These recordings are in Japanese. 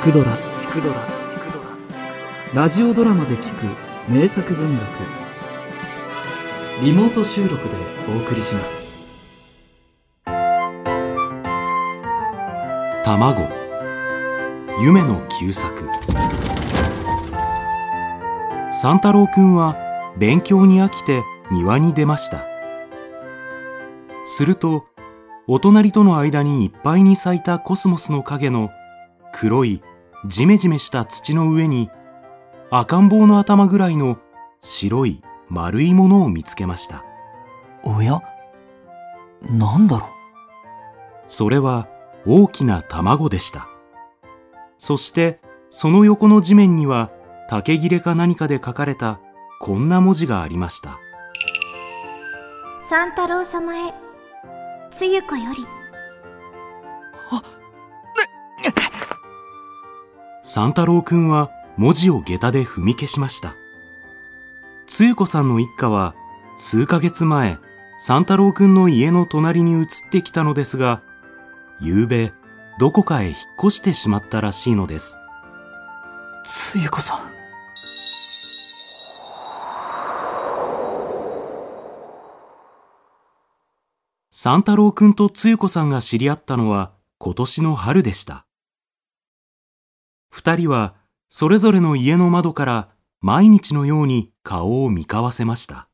聞くドラ。聞くドラ。ラジオドラマで聞く名作文学。リモート収録でお送りします。卵。夢の旧作。三太郎くんは勉強に飽きて庭に出ました。するとお隣との間にいっぱいに咲いたコスモスの影の黒いジメジメした土の上に赤ん坊の頭ぐらいの白い丸いものを見つけました。おやなんだろう？それは大きな卵でした。そしてその横の地面には竹切れか何かで書かれたこんな文字がありました。三太郎様へつゆ子より三太郎くんは文字を下駄で踏み消しました。つゆ子さんの一家は数ヶ月前三太郎くんの家の隣に移ってきたのですが夕べどこかへ引っ越してしまったらしいのです。つゆこさん。三太郎くんとつゆ子さんが知り合ったのは今年の春でした二人はそれぞれの家の窓から毎日のように顔を見交わせました。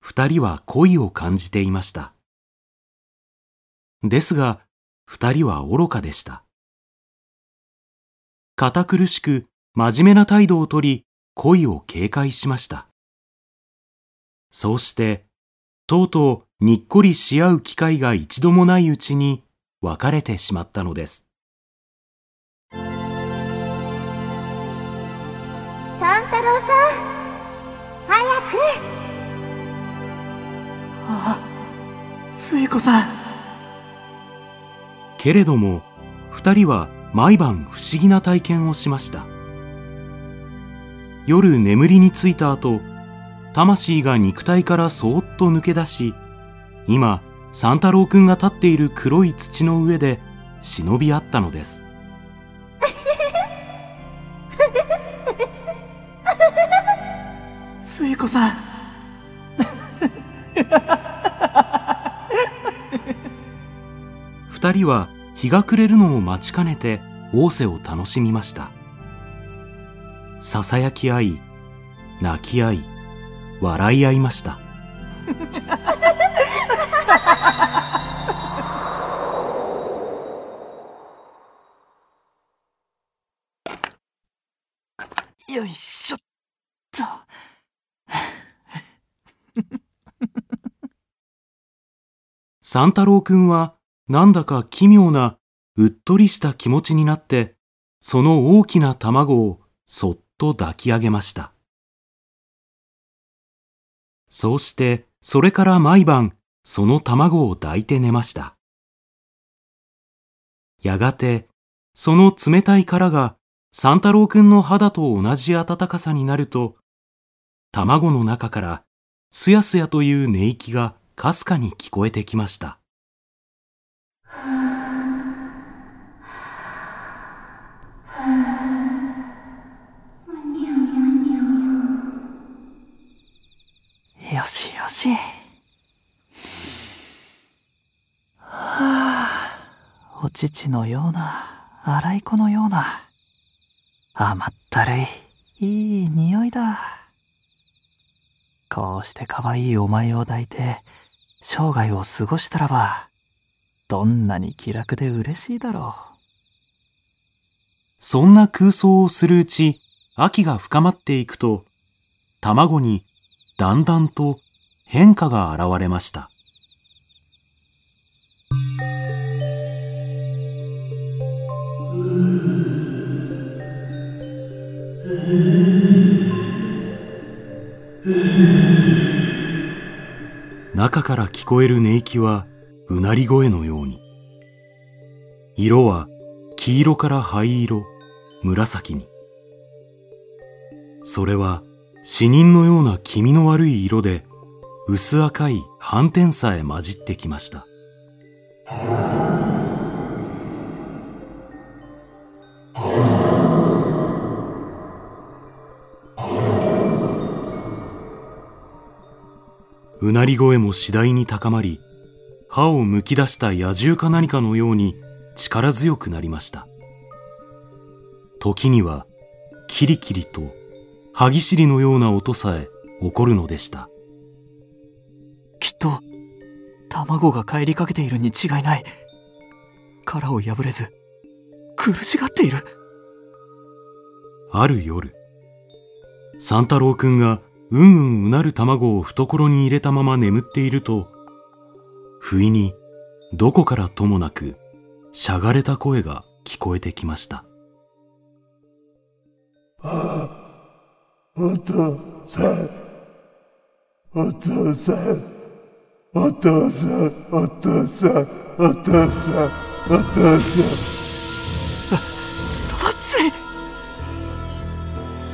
二人は恋を感じていました。ですが二人は愚かでした。堅苦しく真面目な態度をとり恋を警戒しました。そうしてとうとうにっこりし合う機会が一度もないうちに別れてしまったのです。太郎さん早く。あつゆこさん。けれども二人は毎晩不思議な体験をしました。夜眠りについた後魂が肉体からそーっと抜け出し今三太郎くんが立っている黒い土の上で忍び合ったのです。つゆこさん。二人は日が暮れるのを待ちかねて仰せを楽しみました。ささやき合い泣き合い笑い合いました。よいしょっと三太郎くんはなんだか奇妙なうっとりした気持ちになってその大きな卵をそっと抱き上げました。そうしてそれから毎晩その卵を抱いて寝ました。やがてその冷たい殻が三太郎くんの肌と同じ暖かさになると卵の中からすやすやという寝息がかすかに聞こえてきましたよしよし。はあ、お乳のような、洗い子のような、甘ったるい、いい匂いだ。こうして可愛いお前を抱いて、生涯を過ごしたらば、どんなに気楽で嬉しいだろそんな空想をするうち秋が深まっていくと卵にだんだんと変化が現れました 中から聞こえる寝息はうなり声のように。色は黄色から灰色紫に。それは死人のような気味の悪い色で薄赤い斑点さえ混じってきました。うなり声も次第に高まり、歯をむき出した野獣か何かのように力強くなりました。時には、キリキリと歯ぎしりのような音さえ起こるのでした。きっと、卵が帰りかけているに違いない。殻を破れず、苦しがっている。ある夜、三太郎くんがうんうんうなる卵を懐に入れたまま眠っていると、不意にどこからともなくしゃがれた声が聞こえてきました。ああ、お父さん、お父さん、お父さん、お父さん、お父さん、お父さん。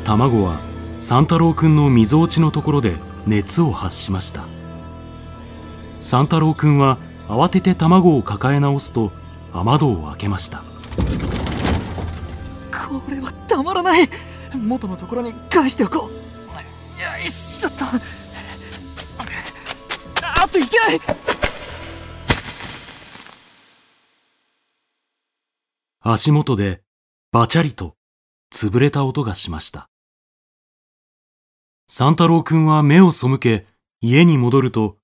卵は三太郎くんのみぞおちのところで熱を発しました。三太郎くんは慌てて卵を抱え直すと雨戸を開けました。これはたまらない。元のところに返しておこう。よいしょっと。あといけない。足元でバチャリと潰れた音がしました三太郎くんは目を背け家に戻ると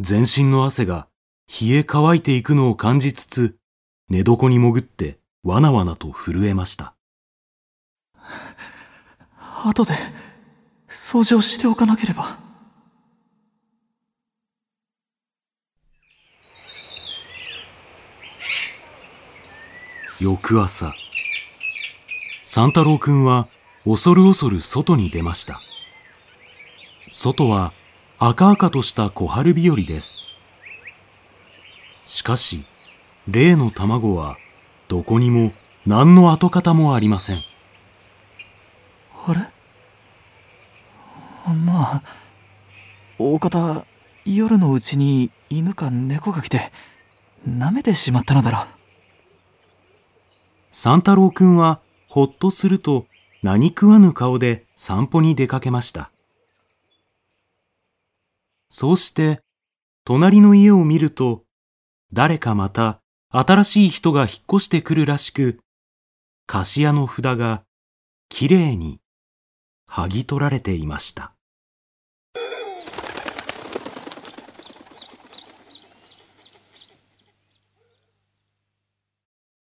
全身の汗が冷え乾いていくのを感じつつ寝床に潜ってわなわなと震えました。後で掃除をしておかなければ。翌朝三太郎くんは恐る恐る外に出ました外は赤々とした小春日和です。しかし、例の卵はどこにも何の跡形もありません。あれ？まあ、大方夜のうちに犬か猫が来て舐めてしまったのだろう。三太郎くんはほっとすると何食わぬ顔で散歩に出かけました。そうして、隣の家を見ると、誰かまた新しい人が引っ越してくるらしく、菓子屋の札がきれいに剥ぎ取られていました。